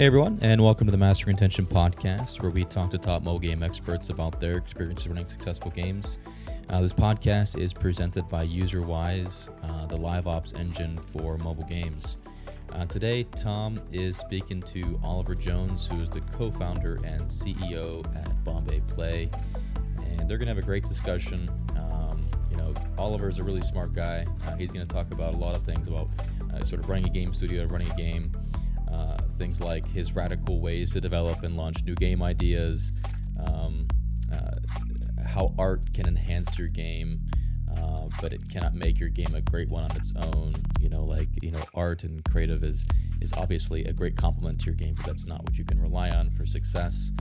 Hey everyone, and welcome to the Mastering Retention podcast, where we talk to top mobile game experts about their experiences running successful games. Uh, this podcast is presented by UserWise, uh, the live ops engine for mobile games. Uh, today, Tom is speaking to Oliver Jones, who is the co-founder and CEO at Bombay Play, and they're going to have a great discussion. Um, you know, Oliver is a really smart guy. Uh, he's going to talk about a lot of things about uh, sort of running a game studio, running a game. Uh, things like his radical ways to develop and launch new game ideas, um, uh, how art can enhance your game, uh, but it cannot make your game a great one on its own. You know, like you know, art and creative is is obviously a great complement to your game, but that's not what you can rely on for success.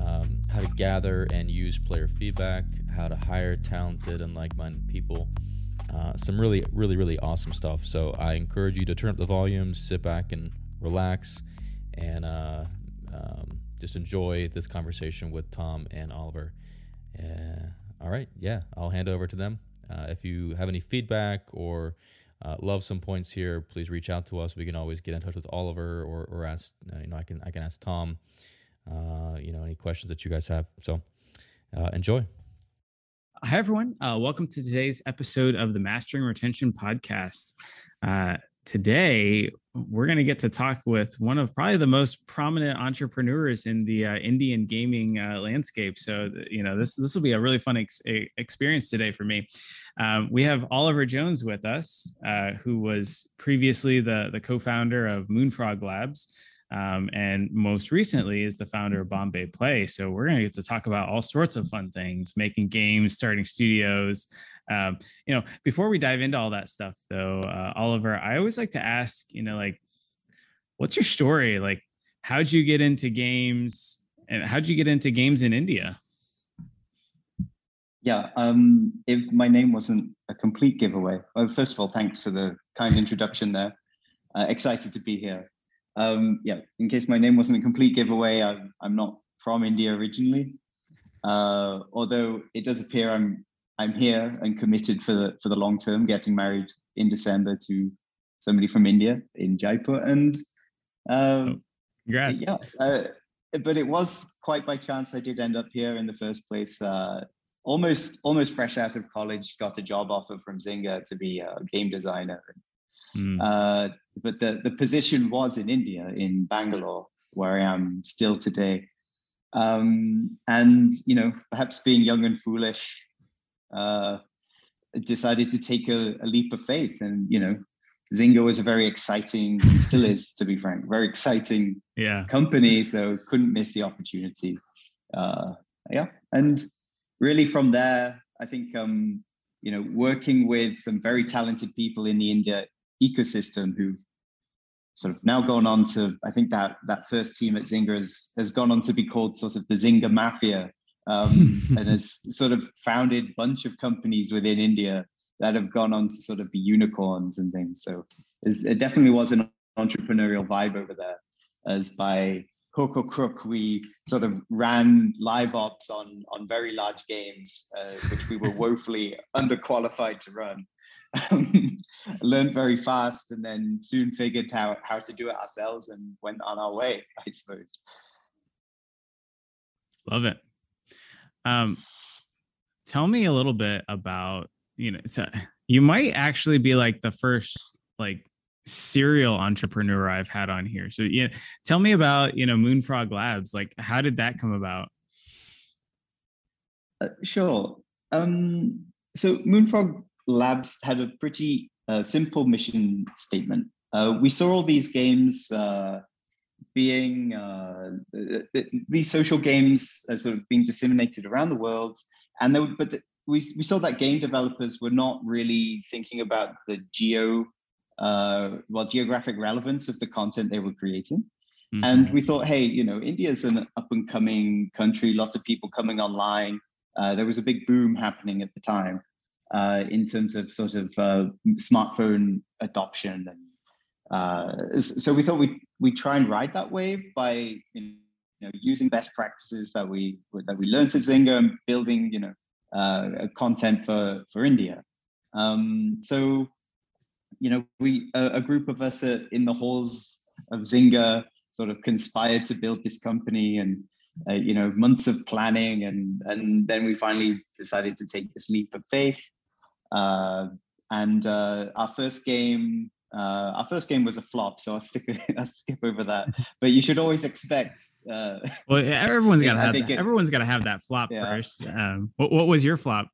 Um, how to gather and use player feedback, how to hire talented and like-minded people. Uh, some really, really, really awesome stuff. So I encourage you to turn up the volume, sit back and relax, and uh, um, just enjoy this conversation with Tom and Oliver. Uh, all right, yeah, I'll hand over to them. Uh, if you have any feedback or uh, love some points here, please reach out to us. We can always get in touch with Oliver or, or ask. Uh, you know, I can I can ask Tom. Uh, you know, any questions that you guys have. So enjoy. Hi, everyone. welcome to today's episode of the Mastering Retention Podcast today we're going to get to talk with one of probably the most prominent entrepreneurs in the uh, Indian gaming uh, landscape. So, you know, this this will be a really fun ex- experience today for me. Um, we have Oliver Jones with us, uh, who was previously the the co-founder of Moonfrog Labs. Um, and most recently is the founder of Bombay Play. So we're going to get to talk about all sorts of fun things, making games, starting studios, um, you know, before we dive into all that stuff, though, uh, Oliver, I always like to ask, you know, like, what's your story? Like, how'd you get into games, and how'd you get into games in India? Yeah, um, if my name wasn't a complete giveaway, well, first of all, thanks for the kind introduction there. Uh, excited to be here. Um, yeah, in case my name wasn't a complete giveaway, I'm, I'm not from India originally. Uh, although it does appear I'm I'm here and committed for the for the long term. Getting married in December to somebody from India in Jaipur, and um, oh, congrats. Yeah, uh, but it was quite by chance I did end up here in the first place. Uh, almost almost fresh out of college, got a job offer from Zynga to be a game designer. Mm. Uh, but the the position was in India, in Bangalore, where I am still today. Um, and you know, perhaps being young and foolish, uh, decided to take a, a, leap of faith. And, you know, Zynga was a very exciting, still is, to be frank, very exciting yeah. company. So couldn't miss the opportunity. Uh, yeah. And really from there, I think, um, you know, working with some very talented people in the India ecosystem who've sort of now gone on to, I think that that first team at Zynga has, has gone on to be called sort of the Zynga Mafia um, and has sort of founded a bunch of companies within India that have gone on to sort of be unicorns and things. So it definitely was an entrepreneurial vibe over there. As by hook or crook, we sort of ran live ops on on very large games, uh, which we were woefully underqualified to run. Learned very fast, and then soon figured how how to do it ourselves, and went on our way. I suppose. Love it. Um, tell me a little bit about you know. So you might actually be like the first like serial entrepreneur I've had on here. So yeah, tell me about you know Moonfrog Labs. Like, how did that come about? Uh, sure. Um, so Moonfrog Labs had a pretty uh, simple mission statement. Uh, we saw all these games uh, being uh, these social games are sort of being disseminated around the world, and there, but the, we we saw that game developers were not really thinking about the geo, uh, well, geographic relevance of the content they were creating. Mm-hmm. And we thought, hey, you know, India is an up and coming country, lots of people coming online. Uh, there was a big boom happening at the time uh, in terms of sort of uh, smartphone adoption and uh, so we thought we we try and ride that wave by you know using best practices that we that we learned at Zynga and building you know uh, content for for India. Um, so you know we a, a, group of us in the halls of Zynga sort of conspired to build this company and uh, you know months of planning and and then we finally decided to take this leap of faith and uh, our first game uh, our first game was a flop so i'll, stick, I'll skip over that but you should always expect uh, well everyone's got to have that, it, everyone's got to have that flop yeah. first um, what, what was your flop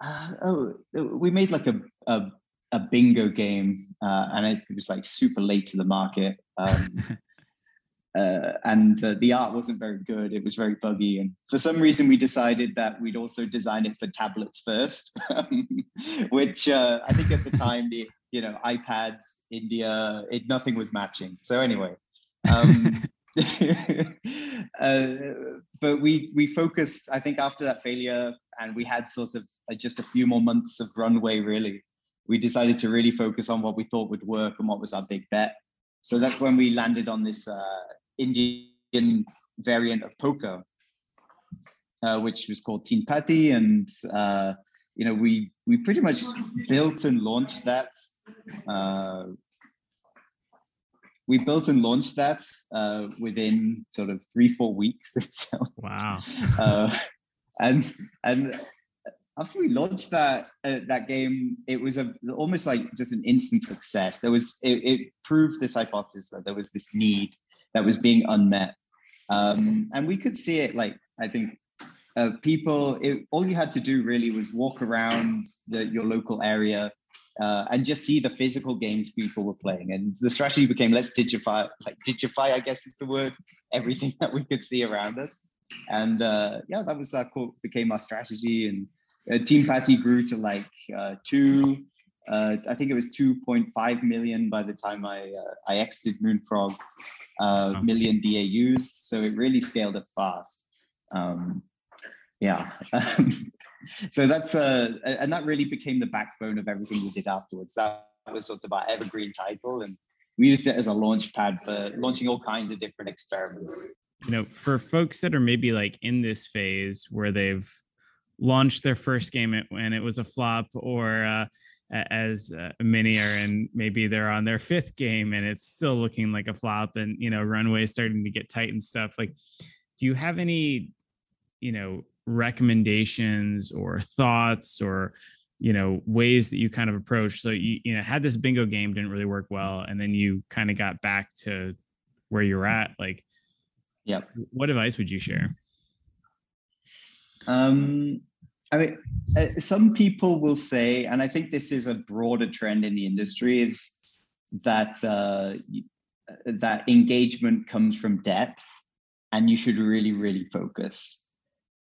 uh, oh we made like a, a a bingo game, uh, and it was like super late to the market. Um, uh, and uh, the art wasn't very good. It was very buggy, and for some reason, we decided that we'd also design it for tablets first, which uh, I think at the time the you know iPads, India, it nothing was matching. So anyway. Um, uh, but we we focused i think after that failure and we had sort of uh, just a few more months of runway really we decided to really focus on what we thought would work and what was our big bet. So that's when we landed on this uh, Indian variant of poker, uh, which was called Teen and uh, you know we we pretty much built and launched that. Uh, we built and launched that uh, within sort of three four weeks itself. Wow. Uh, and and after we launched that uh, that game, it was a almost like just an instant success. There was it, it proved this hypothesis that there was this need that was being unmet, um, and we could see it. Like I think uh, people, it, all you had to do really was walk around the, your local area uh, and just see the physical games people were playing. And the strategy became let's digify, like digify, I guess is the word, everything that we could see around us. And uh, yeah, that was that became our strategy and uh, Teen Patti grew to like uh, two, uh, I think it was 2.5 million by the time I uh, I exited Moonfrog, uh, million DAUs. So it really scaled up fast. Um, yeah. so that's uh, and that really became the backbone of everything we did afterwards. That was sort of our evergreen title, and we used it as a launch pad for launching all kinds of different experiments. You know, for folks that are maybe like in this phase where they've launched their first game and it was a flop or uh, as uh, many are and maybe they're on their fifth game and it's still looking like a flop and you know runway starting to get tight and stuff like do you have any you know recommendations or thoughts or you know ways that you kind of approach so you you know had this bingo game didn't really work well and then you kind of got back to where you're at like yeah. what advice would you share? Um, I mean, uh, some people will say, and I think this is a broader trend in the industry, is that uh, that engagement comes from depth, and you should really, really focus.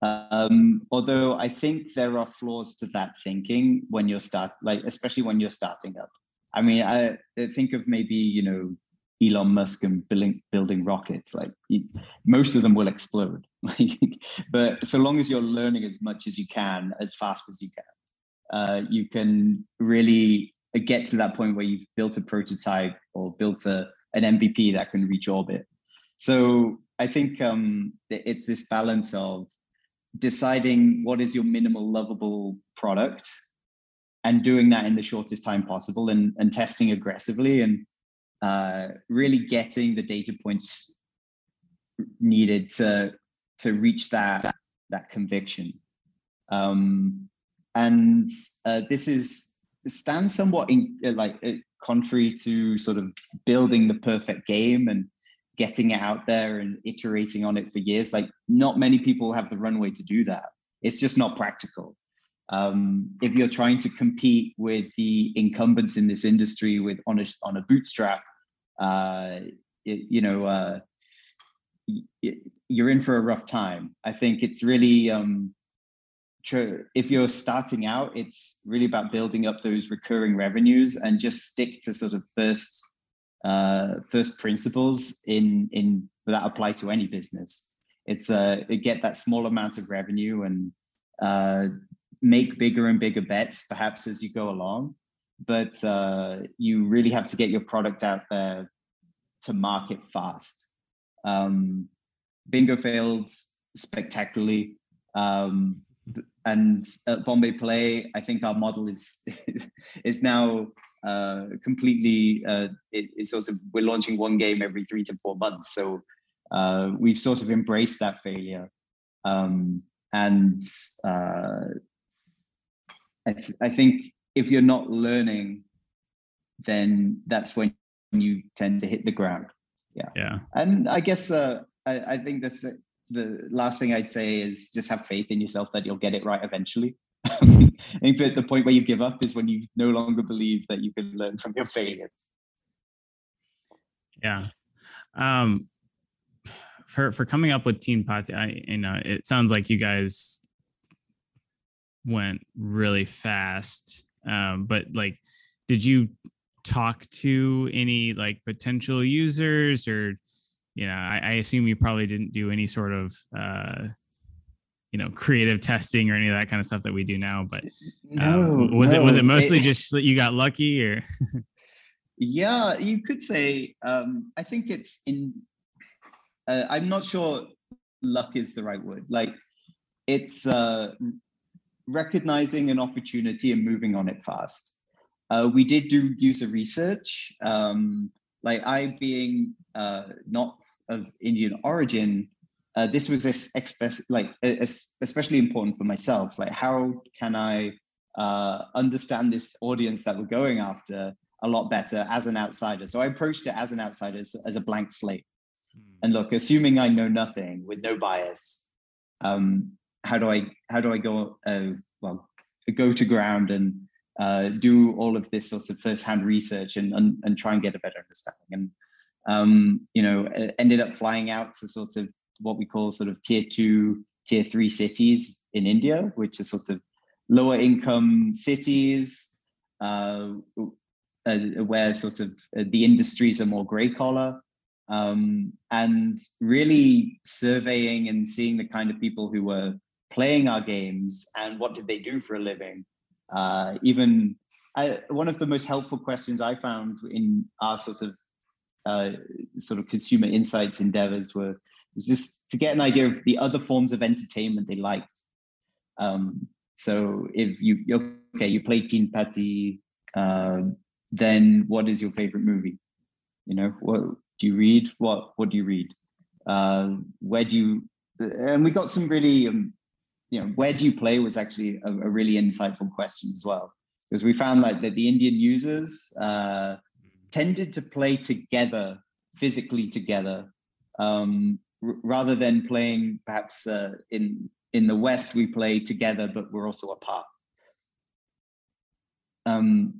Um, although I think there are flaws to that thinking when you're start, like especially when you're starting up. I mean, I think of maybe you know Elon Musk and building building rockets. Like most of them will explode. but so long as you're learning as much as you can, as fast as you can, uh, you can really get to that point where you've built a prototype or built a an MVP that can reach orbit. So I think um, it's this balance of deciding what is your minimal lovable product and doing that in the shortest time possible and, and testing aggressively and uh, really getting the data points needed to to reach that that conviction. Um, and uh, this is stands somewhat in uh, like uh, contrary to sort of building the perfect game and getting it out there and iterating on it for years. Like not many people have the runway to do that. It's just not practical. Um, if you're trying to compete with the incumbents in this industry with on a on a bootstrap, uh, it, you know, uh, you're in for a rough time. I think it's really um, true. If you're starting out, it's really about building up those recurring revenues and just stick to sort of first uh, first principles in in that apply to any business. It's uh, get that small amount of revenue and uh, make bigger and bigger bets, perhaps as you go along but uh, you really have to get your product out there to market fast. Um, Bingo failed spectacularly. Um, and at Bombay Play, I think our model is is now uh, completely. Uh, it, it's also we're launching one game every three to four months, so uh, we've sort of embraced that failure. Um, and uh, I, th- I think if you're not learning, then that's when you tend to hit the ground. Yeah. Yeah. And I guess uh, I, I think this the last thing I'd say is just have faith in yourself that you'll get it right eventually. I think that the point where you give up is when you no longer believe that you can learn from your failures. Yeah. Um, for for coming up with Teen Patti, I you know it sounds like you guys went really fast. Um, but like, did you talk to any like potential users or you know I, I assume you probably didn't do any sort of uh you know creative testing or any of that kind of stuff that we do now but um, no, was no. it was it mostly it, just that you got lucky or yeah you could say um i think it's in uh, i'm not sure luck is the right word like it's uh recognizing an opportunity and moving on it fast uh, we did do user research. Um, like I being uh, not of Indian origin, uh, this was like especially important for myself. Like how can I uh, understand this audience that we're going after a lot better as an outsider? So I approached it as an outsider, as, as a blank slate. Hmm. And look, assuming I know nothing with no bias, um, how do I how do I go uh, well go to ground and uh, do all of this sort of first-hand research and, and, and try and get a better understanding. And um, you know, ended up flying out to sort of what we call sort of tier two, tier three cities in India, which are sort of lower income cities uh, uh, where sort of uh, the industries are more grey collar. Um, and really surveying and seeing the kind of people who were playing our games and what did they do for a living uh, even I, one of the most helpful questions I found in our sort of uh, sort of consumer insights endeavors were was just to get an idea of the other forms of entertainment they liked. Um, so if you okay, you play Teen Patti, uh, then what is your favorite movie? You know, what do you read? What what do you read? Uh, where do you? And we got some really um, you know, where do you play was actually a, a really insightful question as well, because we found like that the Indian users uh, tended to play together, physically together, um, r- rather than playing perhaps uh, in in the West we play together, but we're also apart. Um,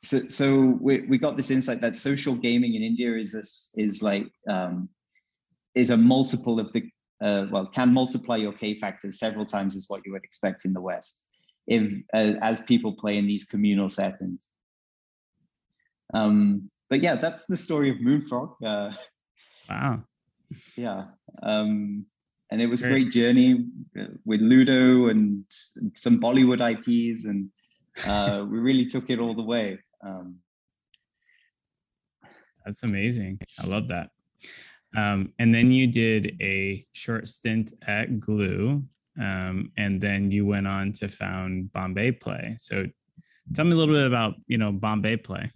so so we, we got this insight that social gaming in India is this is like um, is a multiple of the uh, well, can multiply your K factors several times as what you would expect in the West, if uh, as people play in these communal settings. Um, but yeah, that's the story of Moonfrog. Uh, wow. Yeah. Um, and it was Great. a great journey uh, with Ludo and some Bollywood IPs, and uh, we really took it all the way. Um, that's amazing. I love that. Um, and then you did a short stint at Glu, um, and then you went on to found Bombay Play. So, tell me a little bit about you know Bombay Play.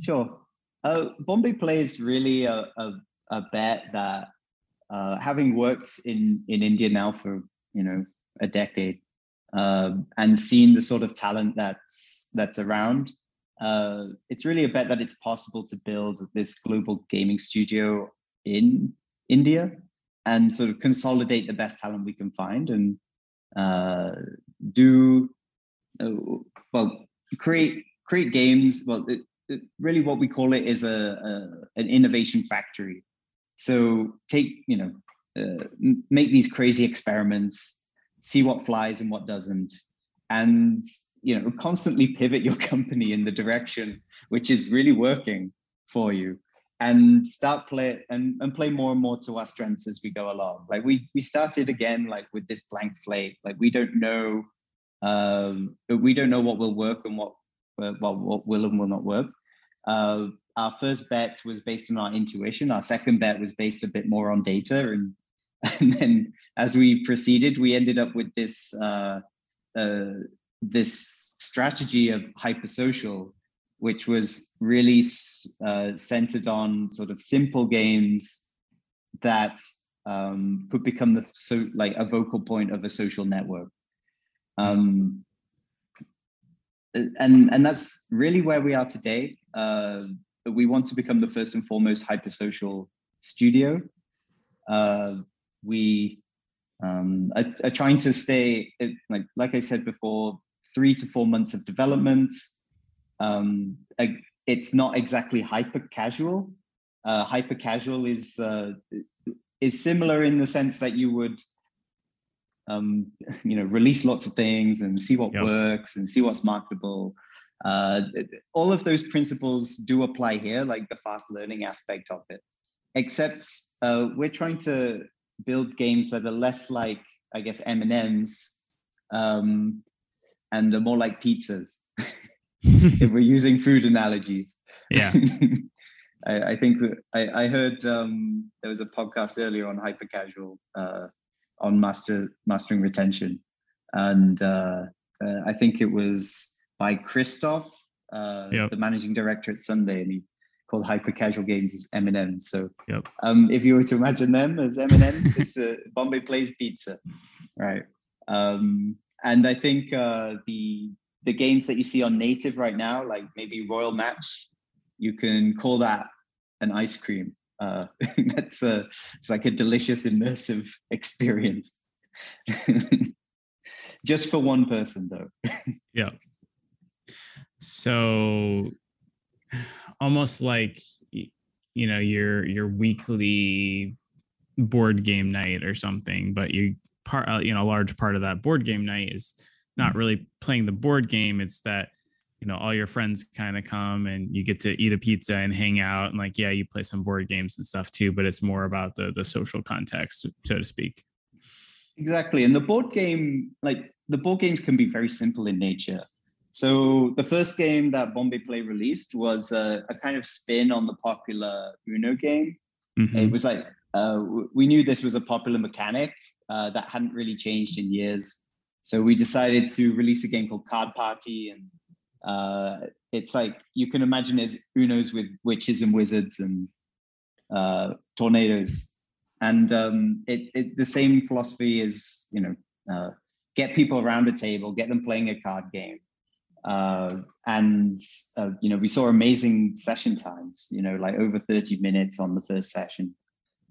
Sure. Uh, Bombay Play is really a, a, a bet that, uh, having worked in in India now for you know a decade, uh, and seen the sort of talent that's that's around, uh, it's really a bet that it's possible to build this global gaming studio in India and sort of consolidate the best talent we can find and uh, do uh, well create create games. Well, it, it, really, what we call it is a, a, an innovation factory. So take you know uh, make these crazy experiments, see what flies and what doesn't, and you know constantly pivot your company in the direction which is really working for you and start play and, and play more and more to our strengths as we go along. Like we we started again like with this blank slate. Like we don't know um we don't know what will work and what well what will and will not work. Uh, our first bet was based on our intuition. Our second bet was based a bit more on data. And and then as we proceeded we ended up with this uh, uh, this strategy of hypersocial, which was really uh, centered on sort of simple games that um, could become the so like a vocal point of a social network. Um, and and that's really where we are today. Uh, we want to become the first and foremost hypersocial studio. Uh, we um, are, are, trying to stay like like I said before, three to four months of development. Um, it's not exactly hyper casual. Uh, hyper casual is uh, is similar in the sense that you would um, you know release lots of things and see what yep. works and see what's marketable uh, all of those principles do apply here like the fast learning aspect of it except uh, we're trying to build games that are less like i guess m&ms um, and are more like pizzas if we're using food analogies yeah I, I think I, I heard um, there was a podcast earlier on hyper casual uh, on master mastering retention, and uh, uh, I think it was by Christoph, uh, yep. the managing director at Sunday, and he called hyper casual games as M&M. So yep. um, if you were to imagine them as M&M, it's uh, Bombay Plays Pizza, right? Um, and I think uh, the the games that you see on native right now, like maybe Royal Match, you can call that an ice cream. Uh, that's a it's like a delicious immersive experience. Just for one person, though. yeah. So almost like you know your your weekly board game night or something, but you part uh, you know a large part of that board game night is not really playing the board game. It's that you know all your friends kind of come and you get to eat a pizza and hang out and like yeah you play some board games and stuff too but it's more about the the social context so to speak exactly and the board game like the board games can be very simple in nature so the first game that bombay play released was a, a kind of spin on the popular uno game mm-hmm. it was like uh, we knew this was a popular mechanic uh, that hadn't really changed in years. So we decided to release a game called card party and uh, it's like you can imagine as Unos with witches and wizards and uh, tornadoes, and um, it, it, the same philosophy is you know uh, get people around a table, get them playing a card game, uh, and uh, you know we saw amazing session times, you know like over thirty minutes on the first session,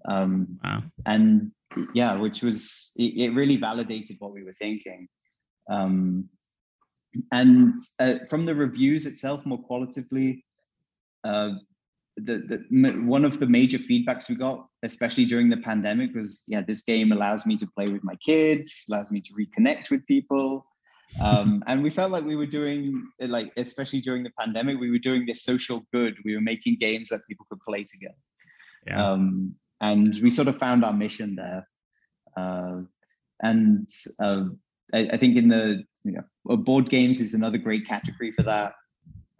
um, wow. and yeah, which was it, it really validated what we were thinking. Um, and uh, from the reviews itself, more qualitatively, uh, the, the one of the major feedbacks we got, especially during the pandemic, was yeah, this game allows me to play with my kids, allows me to reconnect with people. Um, and we felt like we were doing like especially during the pandemic we were doing this social good we were making games that people could play together yeah. um, and we sort of found our mission there uh, and uh, I, I, think in the you know, board games is another great category for that.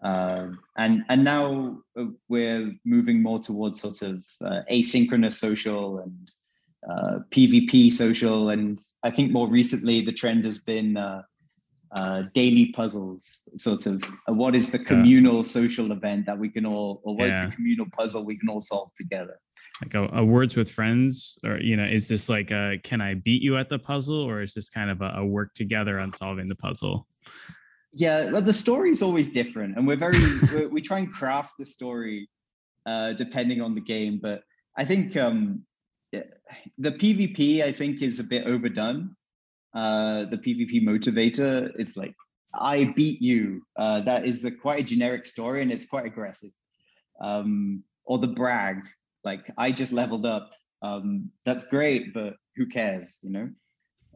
Uh, and and now uh, we're moving more towards sort of uh, asynchronous social and uh, PvP social, and I think more recently the trend has been uh, uh, daily puzzles. Sort of what is the communal yeah. social event that we can all, or what yeah. is the communal puzzle we can all solve together? Like a, a, words with friends or you know is this like a can i beat you at the puzzle or is this kind of a, a work together on solving the puzzle? Yeah well the story is always different and we're very we're, we try and craft the story uh depending on the game but i think um the pvp i think is a bit overdone. Uh the pvp motivator is like i beat you. Uh that is a quite a generic story and it's quite aggressive. Um or the brag like I just leveled up. Um, that's great, but who cares, you know?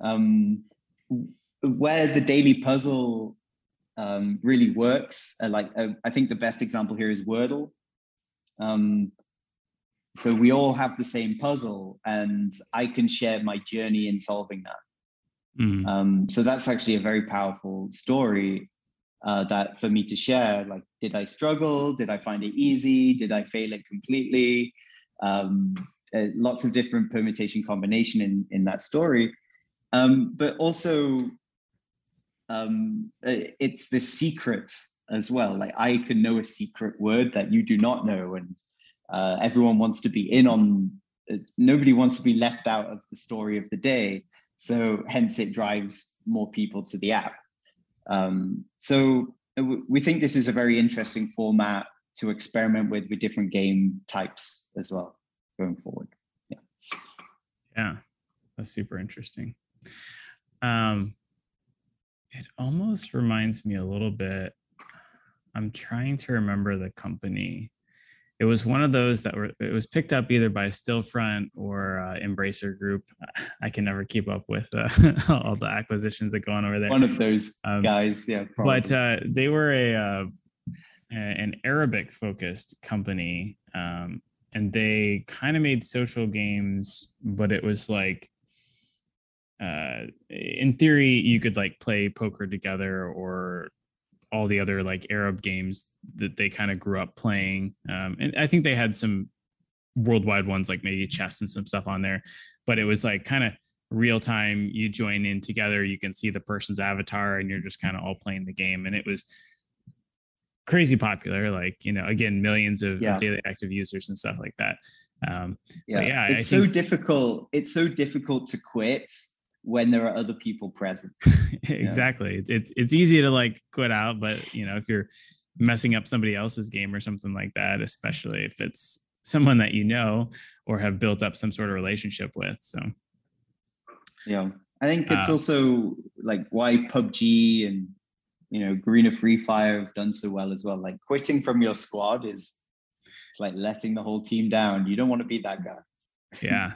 Um, where the daily puzzle um, really works, uh, like uh, I think the best example here is Wordle. Um, so we all have the same puzzle, and I can share my journey in solving that. Mm. Um, so that's actually a very powerful story uh, that for me to share. Like, did I struggle? Did I find it easy? Did I fail it completely? Um, uh, lots of different permutation combination in in that story. Um, but also, um, it's the secret as well. Like I can know a secret word that you do not know, and uh, everyone wants to be in on. Uh, nobody wants to be left out of the story of the day. So hence, it drives more people to the app. Um, so uh, we think this is a very interesting format to experiment with with different game types as well going forward. Yeah. Yeah, that's super interesting. Um, it almost reminds me a little bit. I'm trying to remember the company. It was one of those that were. It was picked up either by Stillfront or uh, Embracer Group. I can never keep up with uh, all the acquisitions that go on over there. One of those um, guys, yeah. Probably. But uh, they were a uh, an Arabic focused company, um, and they kind of made social games, but it was like uh in theory you could like play poker together or all the other like arab games that they kind of grew up playing um and i think they had some worldwide ones like maybe chess and some stuff on there but it was like kind of real time you join in together you can see the person's avatar and you're just kind of all playing the game and it was crazy popular like you know again millions of yeah. daily active users and stuff like that um yeah, yeah it's I so difficult it's so difficult to quit when there are other people present. exactly. It's it's easy to like quit out, but you know, if you're messing up somebody else's game or something like that, especially if it's someone that you know or have built up some sort of relationship with. So yeah. I think it's uh, also like why PUBG and you know Garena Free Fire have done so well as well. Like quitting from your squad is like letting the whole team down. You don't want to be that guy. yeah.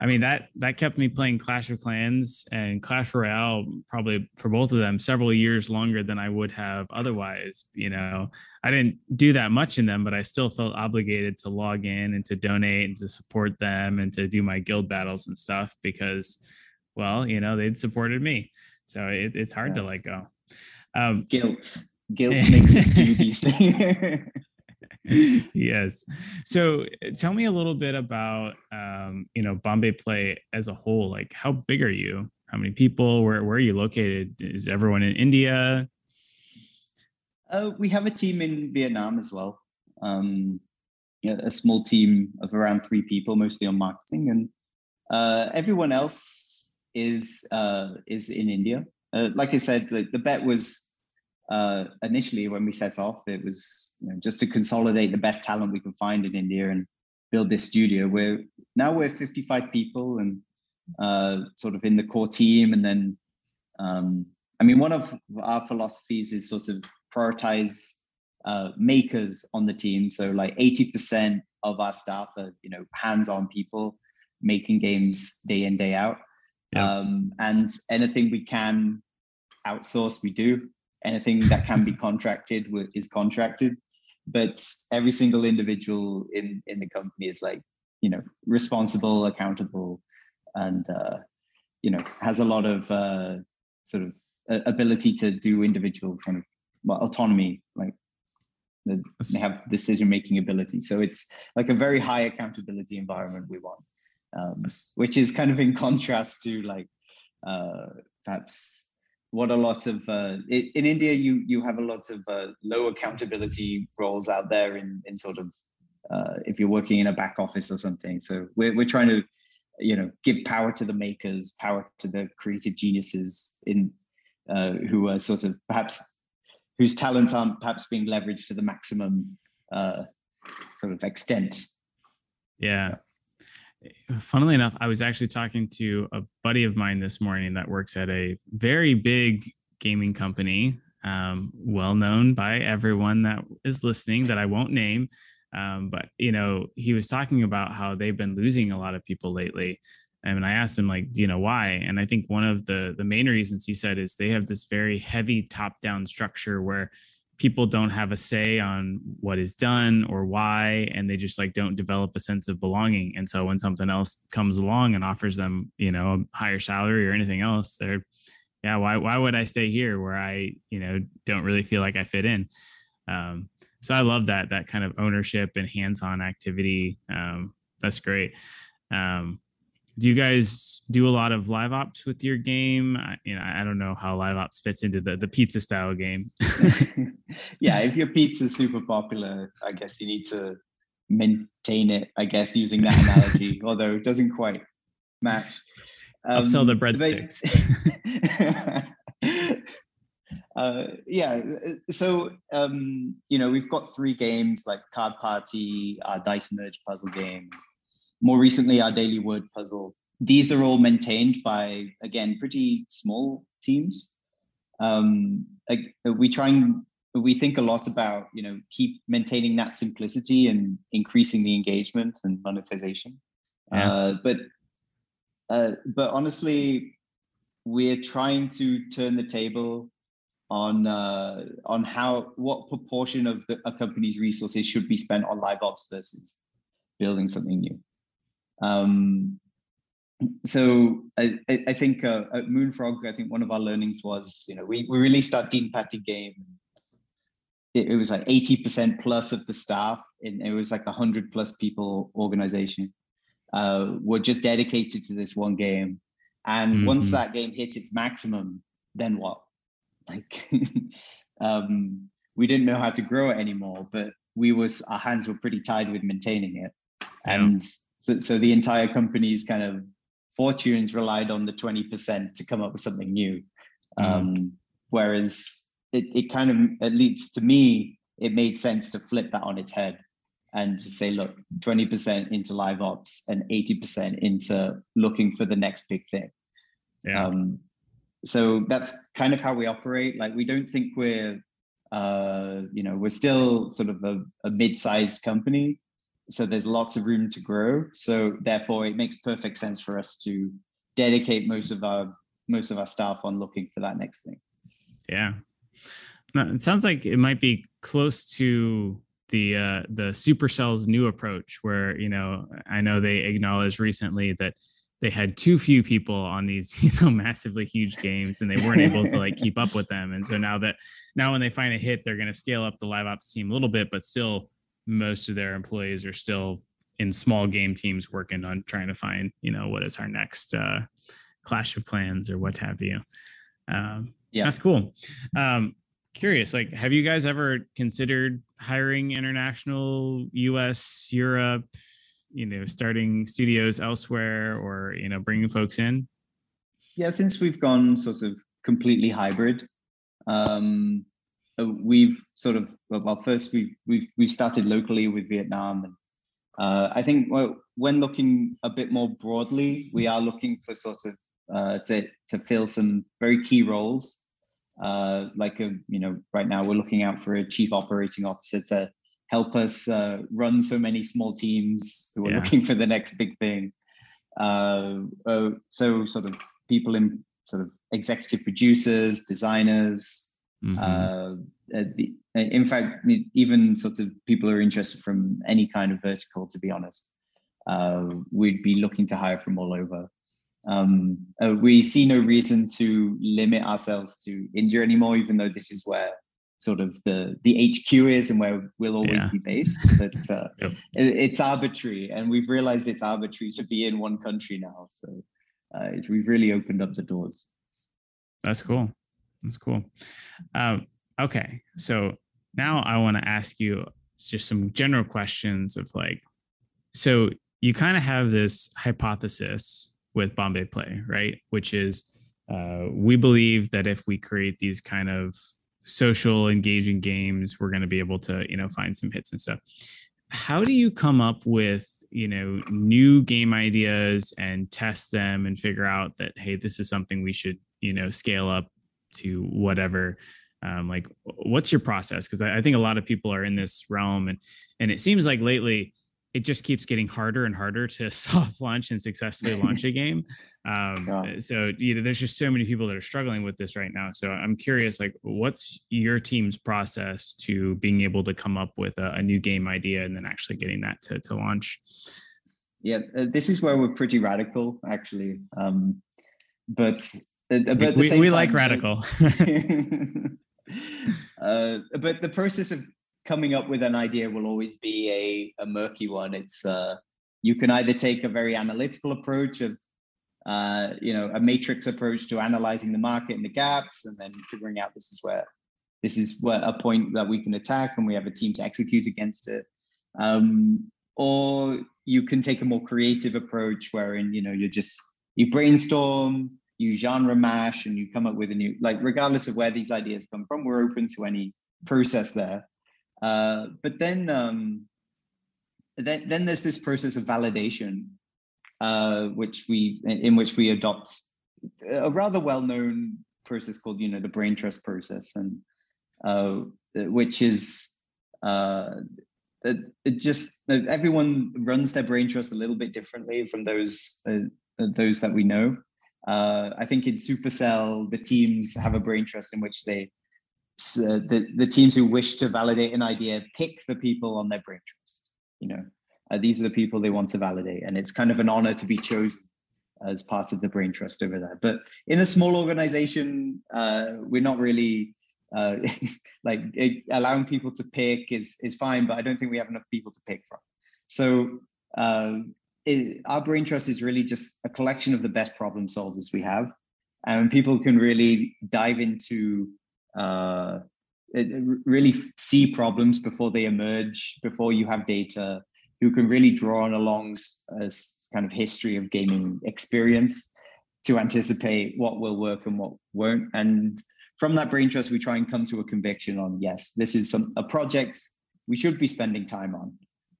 I mean that that kept me playing Clash of Clans and Clash Royale probably for both of them several years longer than I would have otherwise. You know, I didn't do that much in them, but I still felt obligated to log in and to donate and to support them and to do my guild battles and stuff because, well, you know, they'd supported me, so it, it's hard yeah. to let go. Um, guilt, guilt makes us do these things. yes. So uh, tell me a little bit about um, you know Bombay Play as a whole. Like, how big are you? How many people? Where where are you located? Is everyone in India? Uh, we have a team in Vietnam as well. Um, a small team of around three people, mostly on marketing, and uh, everyone else is uh, is in India. Uh, like I said, the, the bet was uh, initially when we set off, it was you know, just to consolidate the best talent we could find in India and build this studio. We're now we're 55 people and uh, sort of in the core team, and then um, I mean one of our philosophies is sort of prioritize uh, makers on the team. So like 80% of our staff are you know hands-on people making games day in day out. Yeah. Um, and anything we can outsource, we do. Anything that can be contracted is contracted. But every single individual in in the company is like you know responsible accountable and uh, you know has a lot of uh, sort of ability to do individual kind of well, autonomy like they have decision making ability. So it's like a very high accountability environment we want um, which is kind of in contrast to like uh, perhaps what a lot of uh, in India you you have a lot of uh, low accountability roles out there in in sort of uh, if you're working in a back office or something. So we're we're trying to you know give power to the makers, power to the creative geniuses in uh, who are sort of perhaps whose talents aren't perhaps being leveraged to the maximum uh, sort of extent. Yeah funnily enough, I was actually talking to a buddy of mine this morning that works at a very big gaming company, um, well known by everyone that is listening, that I won't name. Um, but you know, he was talking about how they've been losing a lot of people lately. And I asked him, like, do you know why? And I think one of the the main reasons he said is they have this very heavy top down structure where people don't have a say on what is done or why and they just like don't develop a sense of belonging. And so when something else comes along and offers them you know a higher salary or anything else they're yeah why why would i stay here where i you know don't really feel like i fit in? Um, so i love that that kind of ownership and hands-on activity. Um, that's great. Um, do you guys do a lot of live ops with your game? I, you know, I don't know how live ops fits into the the pizza style game. yeah, if your pizza's super popular, I guess you need to maintain it. I guess using that analogy, although it doesn't quite match. Um, Upsell the breadsticks. uh, yeah, so um, you know we've got three games like Card Party, our Dice Merge puzzle game, more recently our daily word puzzle. These are all maintained by again pretty small teams. Um, like we try and we think a lot about you know keep maintaining that simplicity and increasing the engagement and monetization. Yeah. uh, but uh, but honestly we're trying to turn the table on uh, on how what proportion of the, a company's resources should be spent on live ops versus building something new um, so I, I think uh, at Moonfrog, I think one of our learnings was, you know, we, we released our Teen Patti game. It, it was like 80% plus of the staff, and it was like a 100 plus people organization, uh, were just dedicated to this one game. And mm-hmm. once that game hit its maximum, then what? Like, um, we didn't know how to grow it anymore, but we was our hands were pretty tied with maintaining it. And so, so the entire company's kind of fortunes relied on the 20% to come up with something new. Mm. Um, whereas it, it kind of, at least to me, it made sense to flip that on its head and to say, look, 20% into live ops and 80% into looking for the next big thing. Yeah. Um, so that's kind of how we operate. Like we don't think we're, uh, you know, we're still sort of a, a mid-sized company, so there's lots of room to grow. So therefore it makes perfect sense for us to dedicate most of our most of our staff on looking for that next thing. Yeah. It sounds like it might be close to the uh the supercell's new approach where you know i know they acknowledged recently that they had too few people on these you know massively huge games and they weren't able to like keep up with them. And so now that now when they find a hit they're going to scale up the live ops team a little bit but still most of their employees are still in small game teams working on trying to find, you know, what is our next uh, clash of clans or what have you. Um, yeah, that's cool. Um, curious, like, have you guys ever considered hiring international U.S., Europe, you know, starting studios elsewhere, or you know, bringing folks in? Yeah, since we've gone sort of completely hybrid, um, we've sort of well first we've we've we've started locally with Vietnam and uh, I think well, when looking a bit more broadly, we are looking for sort of uh, to to fill some very key roles. Uh, like a, you know, right now we're looking out for a chief operating officer to help us uh, run so many small teams who are yeah. looking for the next big thing. Uh, so sort of people in sort of executive producers, designers, Mm-hmm. Uh, the, in fact, even sort of people who are interested from any kind of vertical, to be honest. Uh, we'd be looking to hire from all over. Um, uh, we see no reason to limit ourselves to India anymore, even though this is where sort of the the HQ is and where we'll always yeah. be based. But uh, yep. it, it's arbitrary, and we've realized it's arbitrary to be in one country now. So uh, we've really opened up the doors. That's cool. That's cool. Um, okay, so now I want to ask you just some general questions of like, so you kind of have this hypothesis with Bombay Play, right? Which is uh, we believe that if we create these kind of social engaging games, we're going to be able to, you know, find some hits and stuff. How do you come up with, you know, new game ideas and test them and figure out that, hey, this is something we should, you know, scale up to whatever um, like what's your process? Because I, I, think a lot of people are in this realm and and it seems like lately it just keeps getting harder and harder to soft launch and successfully launch a game. Um, yeah. so you know there's just so many people that are struggling with this right now. So i'm curious like what's your team's process to being able to come up with a, a new game idea and then actually getting that to, to launch? Yeah uh, this is where we're pretty radical actually um, but but we, we time, like radical. uh, but the process of coming up with an idea will always be a, a murky one. It's uh, you can either take a very analytical approach of uh, you know, a matrix approach to analyzing the market and the gaps, and then figuring out this is where this is where a point that we can attack, and we have a team to execute against it. Um, or you can take a more creative approach, wherein you know you're just you brainstorm, you genre mash, and you come up with a new like regardless of where these ideas come from, we're open to any process there. Uh, but then um, then then there's this process of validation uh, which we in which we adopt a rather well-known process called you know the brain trust process and uh, which is uh, it, it, just everyone runs their brain trust a little bit differently from those uh, those that we know uh, i think in supercell the teams have a brain trust in which they uh, the, the teams who wish to validate an idea pick the people on their brain trust you know? Uh, these are the people they want to validate and it's kind of an honor to be chosen as part of the brain trust over there. But in a small organization uh, we're not really uh, like it, allowing people to pick is is fine but i don't think we have enough people to pick from. So uh, it, our brain trust is really just a collection of the best problem solvers we have and people can really dive into uh, really see problems before they emerge before you have data who can really draw on a long uh, kind of history of gaming experience to anticipate what will work and what won't. And from that brain trust, we try and come to a conviction on yes, this is some a project we should be spending time on.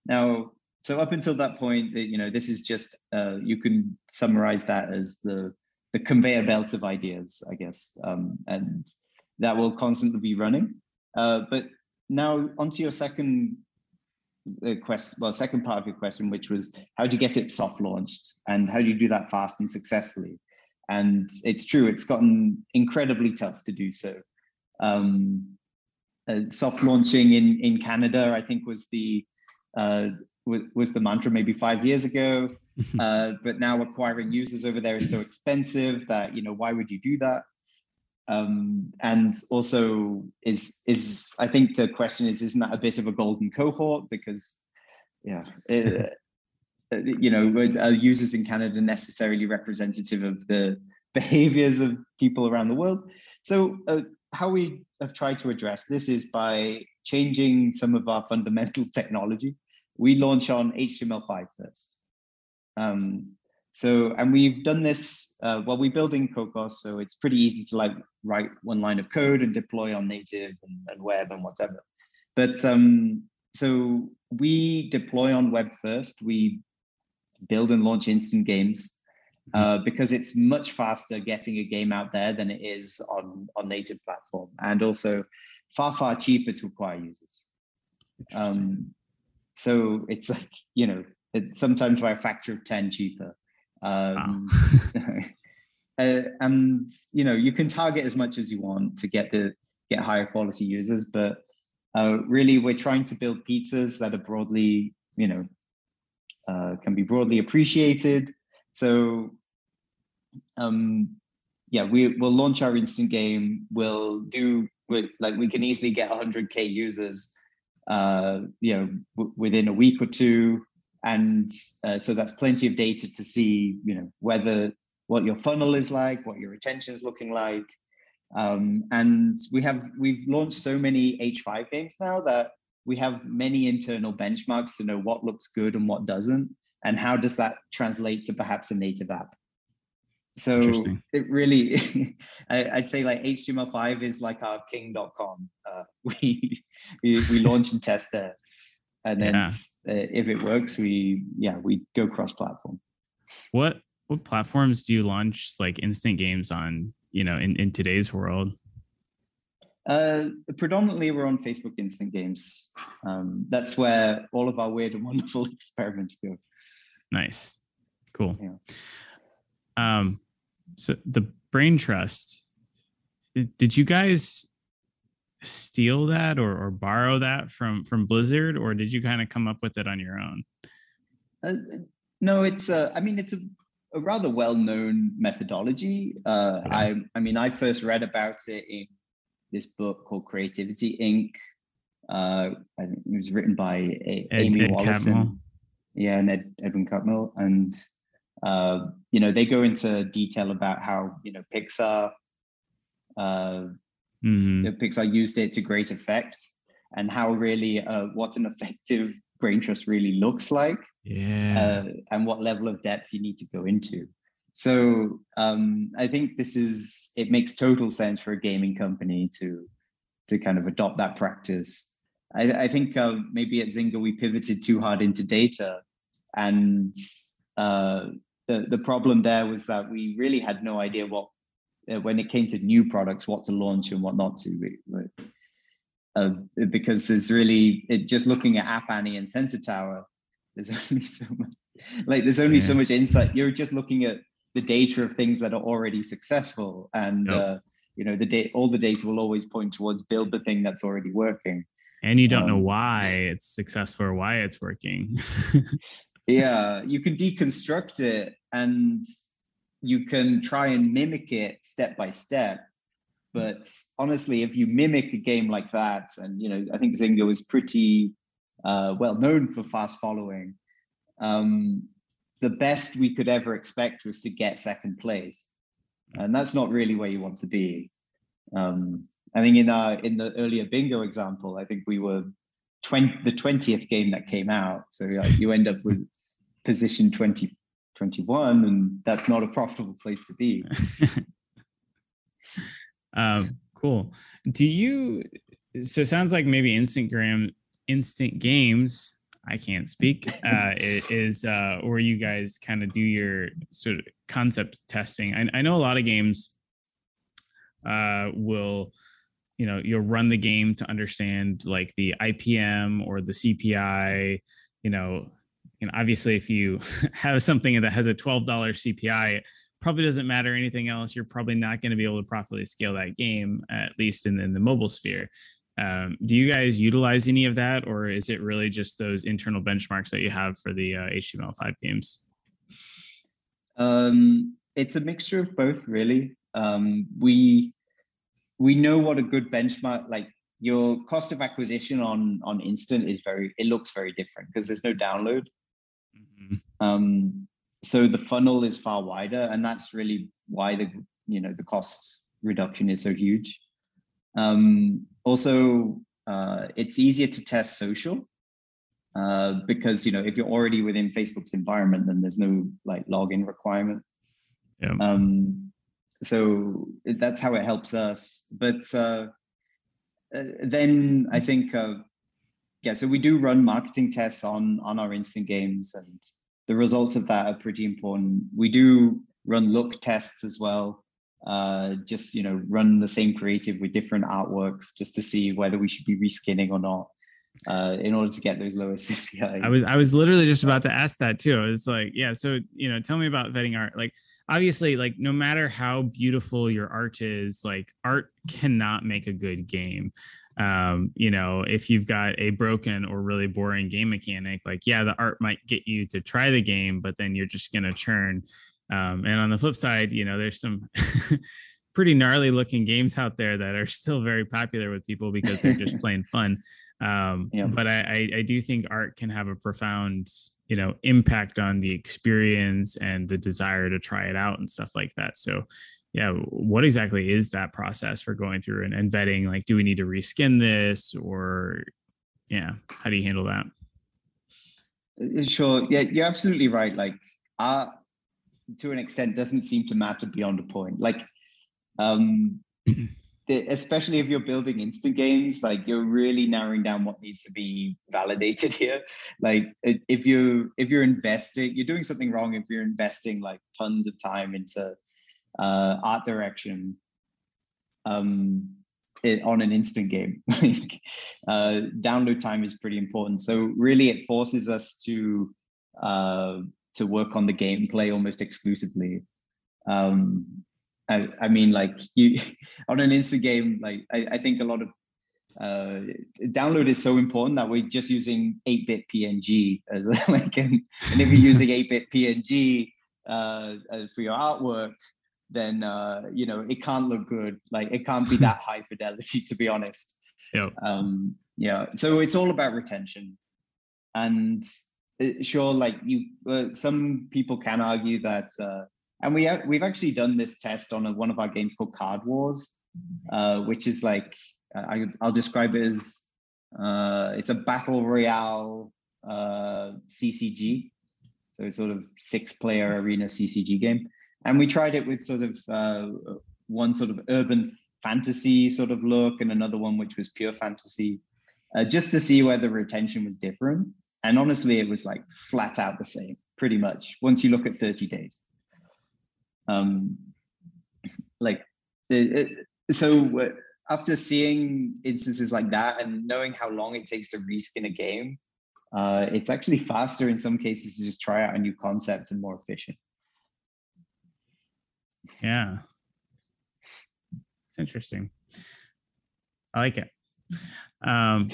Now, so up until that point, you know, this is just uh, you can summarize that as the the conveyor belt of ideas, I guess, um, and that will constantly be running. Uh, but now onto your second the question, well, second part of your question, which was how do you get it soft launched and how do you do that fast and successfully? And it's true, it's gotten incredibly tough to do so. Um, uh, soft launching in in Canada, I think, was the uh, was the mantra maybe five years ago. uh, but now acquiring users over there is so expensive that you know why would you do that? Um, and also is is I think the question is isn't that a bit of a golden cohort because yeah it, uh, you know are users in Canada necessarily representative of the behaviors of people around the world so uh, how we have tried to address this is by changing some of our fundamental technology we launch on HTML5 first um, so, and we've done this, uh, well, we build in Cocos, so it's pretty easy to like write one line of code and deploy on native and, and web and whatever. But um, so we deploy on web first. We build and launch instant games mm-hmm. uh, because it's much faster getting a game out there than it is on, on native platform and also far, far cheaper to acquire users. Um, so it's like, you know, sometimes by a factor of 10 cheaper. Um, wow. uh, and you know, you can target as much as you want to get the get higher quality users, but uh, really, we're trying to build pizzas that are broadly, you know, uh, can be broadly appreciated. So, um, yeah, we will launch our instant game. We'll do like we can easily get 100k users, uh, you know, w- within a week or two. And uh, so that's plenty of data to see you know whether what your funnel is like what your retention is looking like. Um, and we have we've launched so many h5 games now that we have many internal benchmarks to know what looks good and what doesn't and how does that translate to perhaps a native app so it really I, would say like html5 is like our Canada uh, we, we we launch and test there. And then yeah. uh, if it works we yeah we go cross platform what what platforms do you launch like instant games on you know in, in today's world? Uh, predominantly we're on facebook instant games. Um, that's where all of our weird and wonderful experiments go. Nice. Cool. Yeah. um so the brain trust did you guys steal that or, or borrow that from from Blizzard, or did you kind of come up with it on your own? Uh, no, it's uh, I mean it's a, a rather well-known methodology. Uh, I I mean I first read about it in this book called Creativity Inc. Uh, I think it was written by a- Ed, Amy Ed Wallison. Yeah, and Ed, Edwin Catmull, and uh, you know, they go into detail about how you know Pixar, uh, Mhm. Pixar used it to great effect, and how really uh, what an effective brain trust really looks like, Yeah. uh, and what level of depth you need to go into. So um, I think this is it makes total sense for a gaming company to to kind of adopt that practice. I, I think uh, maybe at Zynga we pivoted too hard into data, and uh, the the problem there was that we really had no idea what uh, when it came to new products what to launch and what not to. We- we- Uh, because there's really it, just looking at App Annie and Sensor Tower, there's only so much like there's only so much insight. You're just looking at the data of things that are already successful, and Yep. uh, you know the data. All the data will always point towards build the thing that's already working. and you don't know um, why it's successful or why it's working. yeah you can deconstruct it and you can try and mimic it step by step. But honestly if you mimic a game like that and you know i think zynga was pretty uh, well known for fast following um, the best we could ever expect was to get second place. And that's not really where you want to be. Um, i think in our in the earlier bingo example i think we were 20, the 20th game that came out so yeah, you end up with position 20 21 and that's not a profitable place to be um, cool. Do you? So it sounds like maybe Instant Gram, Instant Games. I can't speak. Uh, is uh, where you guys kind of do your sort of concept testing. I, I know a lot of games uh, will, you know, you'll run the game to understand like the IPM or the CPI. You know, you know, obviously, if you have something that has a twelve dollar CPI, probably doesn't matter anything else. You're probably not going to be able to properly scale that game, at least in, in the mobile sphere. Um, do you guys utilize any of that, or is it really just those internal benchmarks that you have for the uh, HTML5 games? um, it's a mixture of both really um, we we know what a good benchmark like your cost of acquisition on on instant is very it looks very different because there's no download Mhm. um, so the funnel is far wider and that's really why the you know the cost reduction is so huge um, also uh, it's easier to test social uh, because you know if you're already within facebook's environment then there's no like login requirement Yeah. um, so that's how it helps us but uh, uh, then i think uh, yeah so we do run marketing tests on on our instant games and the results of that are pretty important we do run look tests as well uh, just you know run the same creative with different artworks just to see whether we should be reskinning or not uh, in order to get those lower CPIs. I was I was literally just about to ask that too. It's like, yeah, so you know, tell me about vetting art. Like obviously, like no matter how beautiful your art is, like art cannot make a good game. Um, you know, if you've got a broken or really boring game mechanic, like yeah, the art might get you to try the game, but then you're just gonna churn. Um, and on the flip side, you know, there's some pretty gnarly looking games out there that are still very popular with people because they're just plain fun um Yeah. but I, I i do think art can have a profound you know impact on the experience and the desire to try it out and stuff like that so yeah what exactly is that process for going through and, and vetting like do we need to reskin this or yeah how do you handle that Uh, Sure. Yeah, you're absolutely right. Like, art, to an extent, doesn't seem to matter beyond a point. Like, um, the, especially if you're building instant games, like you're really narrowing down what needs to be validated here. Like, if you if you're investing, you're doing something wrong if you're investing like tons of time into uh, art direction. Um, it, on an instant game. like uh, download time is pretty important. So really, it forces us to uh, to work on the gameplay almost exclusively. Um, I, I mean, like you on an instant game, like I, I think a lot of uh, download is so important that we're just using 8-bit PNG as like, and, and if you're using 8-bit PNG uh, uh, for your artwork, then uh, you know it can't look good. Like it can't be that high fidelity, to be honest. Yeah. Um, yeah. So it's all about retention, and sure, like you, uh, some people can argue that, uh, and we we've actually done this test on a, one of our games called Card Wars, uh, which is like I, I'll describe it as uh, it's a battle royale uh, CCG, so sort of six-player arena CCG game, and we tried it with sort of uh, one sort of urban fantasy sort of look and another one which was pure fantasy, uh, just to see whether the retention was different. And honestly, it was like flat out the same, pretty much. Once you look at 30 days, um, like it, it, so. Uh, after seeing instances like that and knowing how long it takes to reskin a game, uh, it's actually faster in some cases to just try out a new concept and more efficient. Yeah. It's interesting. I like it. Um,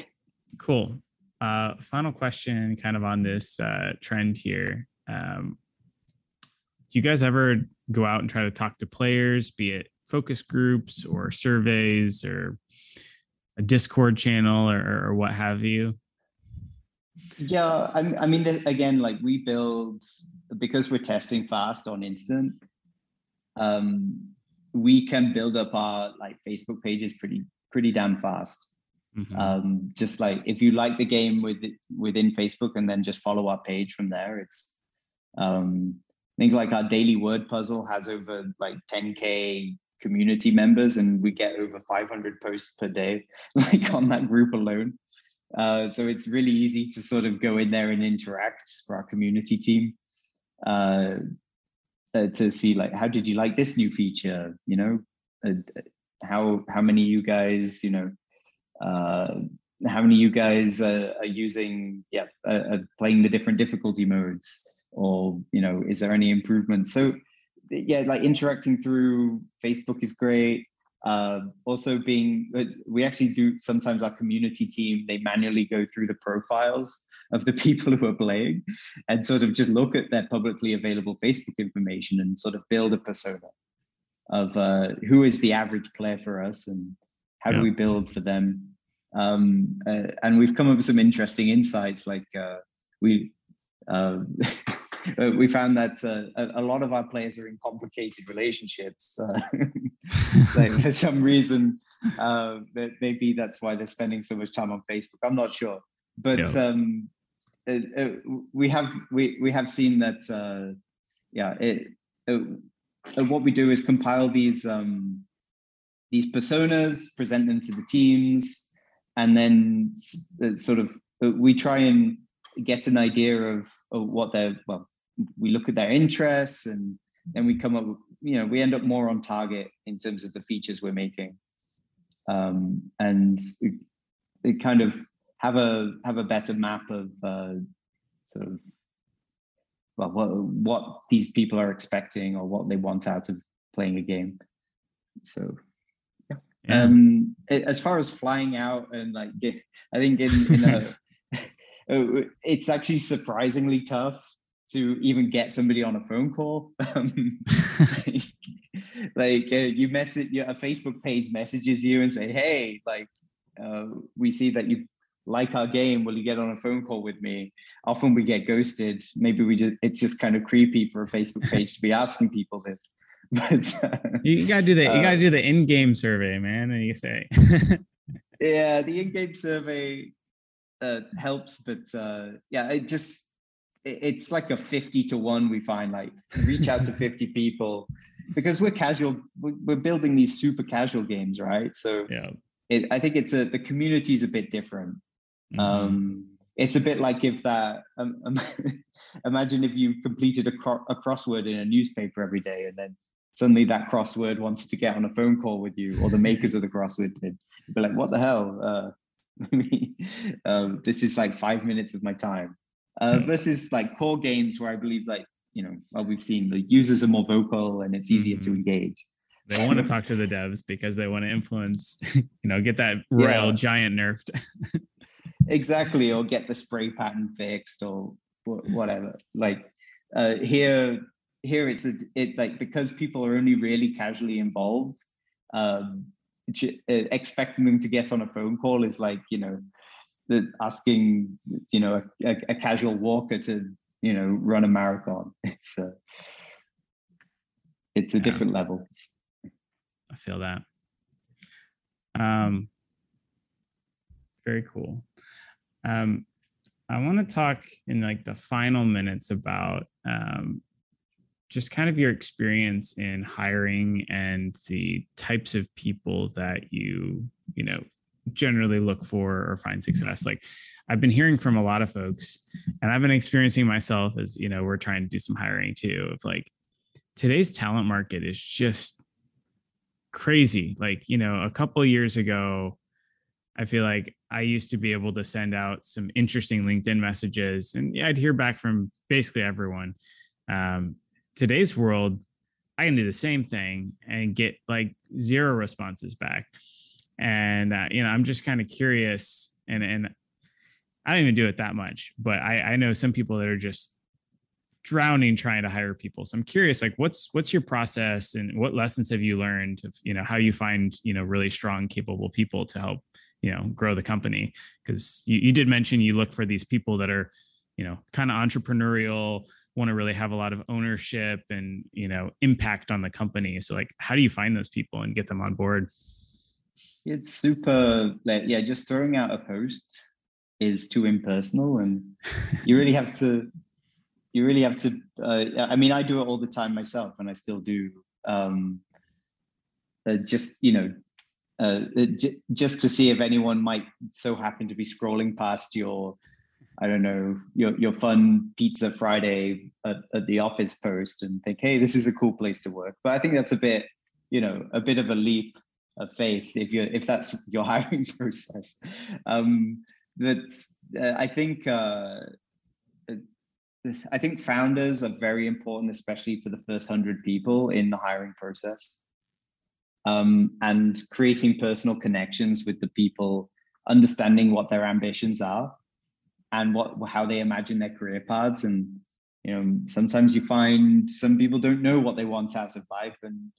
cool. Uh, final question, kind of on this uh, trend here. Um, do you guys ever go out and try to talk to players, be it focus groups or surveys or a Discord channel or, or what have you? Yeah, I, I mean, again, like we build because we're testing fast on instant. Um, we can build up our like Facebook pages pretty pretty damn fast. Mm-hmm. Um, just like if you like the game with within Facebook and then just follow our page from there, it's um, think like our daily word puzzle has over like 10k community members and we get over 500 posts per day like on that group alone. Uh, so it's really easy to sort of go in there and interact for our community team uh, uh, to see like how did you like this new feature? You know uh, how how many you guys you know uh, how many you guys are using yeah playing the different difficulty modes or you know is there any improvement so yeah, like interacting through Facebook is great. Uh, also being, uh, we actually do sometimes our community team, they manually go through the profiles of the people who are playing and sort of just look at their publicly available Facebook information and sort of build a persona of uh, who is the average player for us and how yeah. do we build for them. Um, uh, and we've come up with some interesting insights like uh, we, uh, Uh, we found that uh, a, a, lot of our players are in complicated relationships. Uh, for some reason, uh, that maybe that's why they're spending so much time on Facebook. I'm not sure, but yeah. um, uh, uh, we have we we have seen that. yeah, it, what we do is compile these um, these personas, present them to the teams, and then sort of we try and get an idea of, of what they're well we look at their interests and then we come up you know we end up more on target in terms of the features we're making um, and it, it, kind of have a have a better map of uh, sort of well what what these people are expecting or what they want out of playing a game so yeah, yeah. um as far as flying out and like i think in, in a it's actually surprisingly tough to even get somebody on a phone call. Um, like, like uh, you message, your a Facebook page messages you and say, "Hey, like uh, we see that you like our game. Will you get on a phone call with me?" Often we get ghosted. Maybe we just it's just kind of creepy for a Facebook page to be asking people this. But uh, you gotta do the you gotta uh, do the in-game survey, man. And you say, yeah, the in-game survey uh, helps, but uh, yeah, it just it's like a 50 to 1 we find like reach out to 50 people because we're casual we're building these super casual games right? So yeah. it, i think it's a the community is a bit different. Mm-hmm. um it's a bit like if that um, um, imagine if you completed a, cro- a crossword in a newspaper every day and then suddenly that crossword wanted to get on a phone call with you or the makers of the crossword did. Be like what the hell? Uh, um, this is like five minutes of my time uh, hmm. versus like core games where I believe like you know well we've seen the users are more vocal and it's easier mm-hmm. to engage. They want to talk to the devs because they want to influence, you know, get that rail yeah. giant nerfed. exactly, or get the spray pattern fixed or whatever. Like uh, here, here it's a, it like because people are only really casually involved. Um, expecting them to get on a phone call is like you know the asking you know a, a, casual walker to you know run a marathon. It's a it's a yeah. different level. I feel that. Um, very cool. Um, I want to talk in like the final minutes about um, just kind of your experience in hiring and the types of people that you you know generally look for or find success. Like i've been hearing from a lot of folks and i've been experiencing myself as you know we're trying to do some hiring too of like today's talent market is just crazy. Like you know a couple years ago i feel like i used to be able to send out some interesting linkedin messages and i'd hear back from basically everyone. Um, today's world i can do the same thing and get like zero responses back. And uh, you know i'm just kind of curious and and i don't even do it that much but i i know some people that are just drowning trying to hire people. So i'm curious like what's what's your process and what lessons have you learned of you know how you find you know really strong capable people to help you know grow the company? Because you, you did mention you look for these people that are you know kind of entrepreneurial want to really have a lot of ownership and you know impact on the company. So like how do you find those people and get them on board? It's super like yeah just throwing out a post is too impersonal and you really have to you really have to uh, i mean i do it all the time myself and i still do um uh, just you know uh, uh j- just to see if anyone might so happen to be scrolling past your i don't know your your fun pizza friday at, at the office post and think hey this is a cool place to work but i think that's a bit you know a bit of a leap of faith if you if that's your hiring process. Um, that uh, I think uh, I think founders are very important, especially for the first hundred people in the hiring process. Um, and creating personal connections with the people, understanding what their ambitions are, and what how they imagine their career paths. And you know, sometimes you find some people don't know what they want out of life, and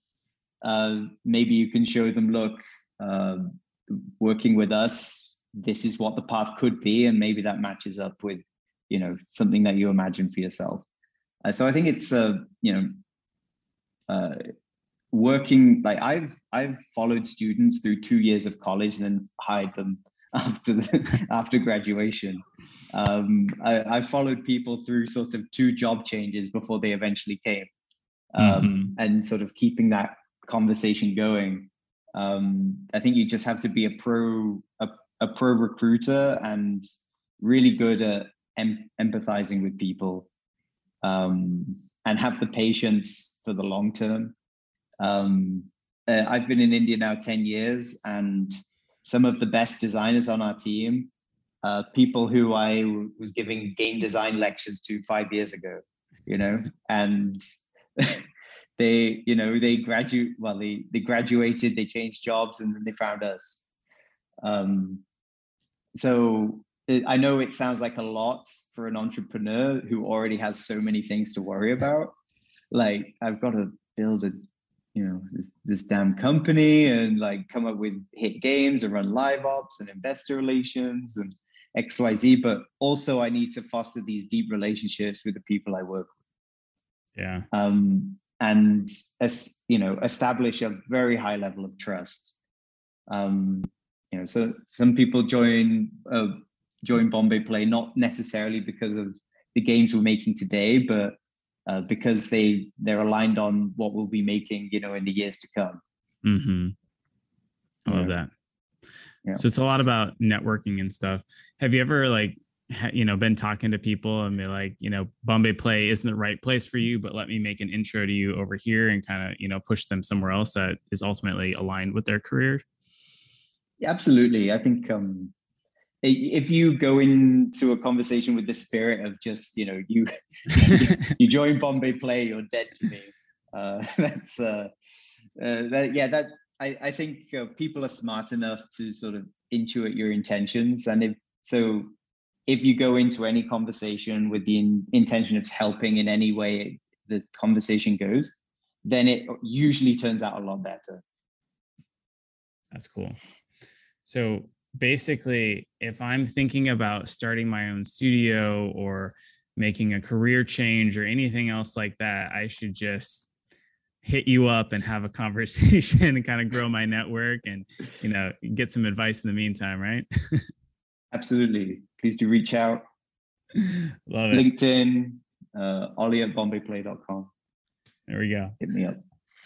uh, maybe you can show them, look, uh, working with us, this is what the path could be, and maybe that matches up with, you know, something that you imagine for yourself. Uh, so I think it's, uh, you know, uh, working like I've I've followed students through two years of college and then hired them after the, after graduation. Um, I, I, followed people through sort of two job changes before they eventually came, um, mm-hmm. and sort of keeping that conversation going. Um, I think you just have to be a pro a, a pro recruiter and really good at em- empathizing with people um, and have the patience for the long term. Um, uh, I've been in India now 10 years, and some of the best designers on our team, uh, people who I w- was giving game design lectures to five years ago, you know, and they you know they graduate well they they graduated they changed jobs and then they found us. Um, so it, i know it sounds like a lot for an entrepreneur who already has so many things to worry about. Like i've got to build a you know this, this damn company and like come up with hit games and run live ops and investor relations and xyz but also i need to foster these deep relationships with the people i work with. Yeah. Um and as you know establish a very high level of trust. Um, you know so some people join uh, join bombay play not necessarily because of the games we're making today but uh, because they they're aligned on what we'll be making you know in the years to come mm-hmm. i love yeah. that yeah. so it's a lot about networking and stuff have you ever like you know been talking to people and be like you know bombay play isn't the right place for you but let me make an intro to you over here and kind of you know push them somewhere else that is ultimately aligned with their career yeah, absolutely i think um if you go into a conversation with the spirit of just you know you you join bombay play you're dead to me uh that's uh, uh that yeah that i i think uh, people are smart enough to sort of intuit your intentions and if so if you go into any conversation with the in, intention of helping in any way the conversation goes, then it usually turns out a lot better. That's cool. So basically, if I'm thinking about starting my own studio or making a career change or anything else like that, I should just hit you up and have a conversation and kind of grow my network and you know get some advice in the meantime right? Absolutely. Please do reach out. Love it. Linkedin uh ollie at bombayplay.com there we go. Hit me up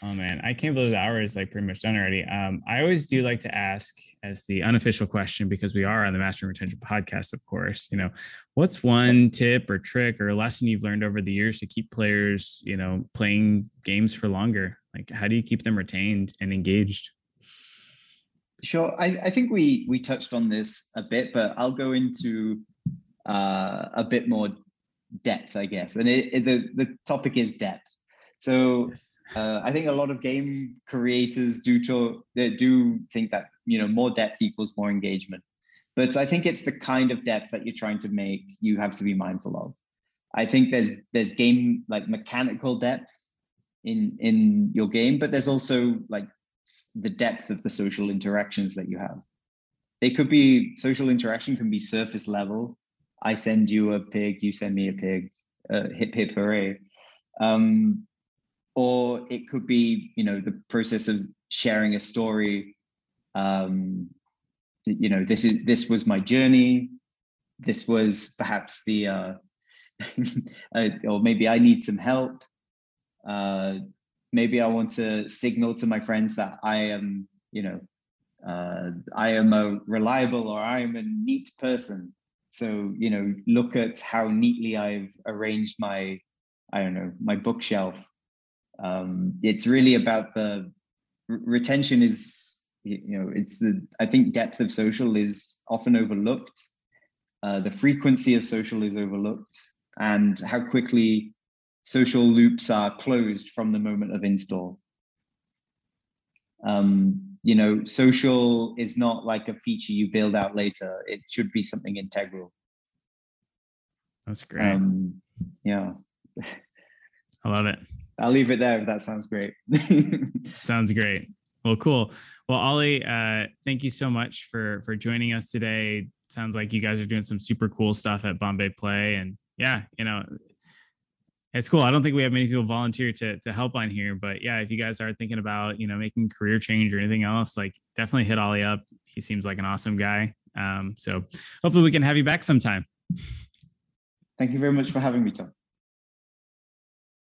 Oh man, I can't believe the hour is like pretty much done already. Um, I always do like to ask as the unofficial question because we are on the Master Retention podcast, of course. You know, what's one tip or trick or lesson you've learned over the years to keep players, you know, playing games for longer? Like, how do you keep them retained and engaged? Sure, I, I think we we touched on this a bit, but I'll go into uh, a bit more depth, I guess. And it, it, the the topic is depth. So uh, I think a lot of game creators do to, they do think that you know more depth equals more engagement, but I think it's the kind of depth that you're trying to make you have to be mindful of. I think there's there's game like mechanical depth in in your game, but there's also like the depth of the social interactions that you have. They could be social interaction can be surface level. I send you a pig, you send me a pig. Uh, hip hip hooray! Um, or it could be you know the process of sharing a story um you know this is this was my journey. This was perhaps the uh, or maybe i need some help. Uh maybe i want to signal to my friends that i am you know uh i am a reliable or i am a neat person. So you know look at how neatly i've arranged my i don't know my bookshelf um, it's really about the retention is you know it's the i think depth of social is often overlooked. Uh, the frequency of social is overlooked and how quickly social loops are closed from the moment of install. Um, you know social is not like a feature you build out later. It should be something integral. That's great. Um, yeah. I love it I'll leave it there if that sounds great. sounds great. Well, cool. Well, Ollie, uh, thank you so much for for joining us today. Sounds like you guys are doing some super cool stuff at Bombay Play, and yeah, you know, it's cool. I don't think we have many people volunteer to to help on here, but yeah, if you guys are thinking about you know making career change or anything else, like definitely hit Ollie up. He seems like an awesome guy. Um, so hopefully we can have you back sometime. Thank you very much for having me, Tom.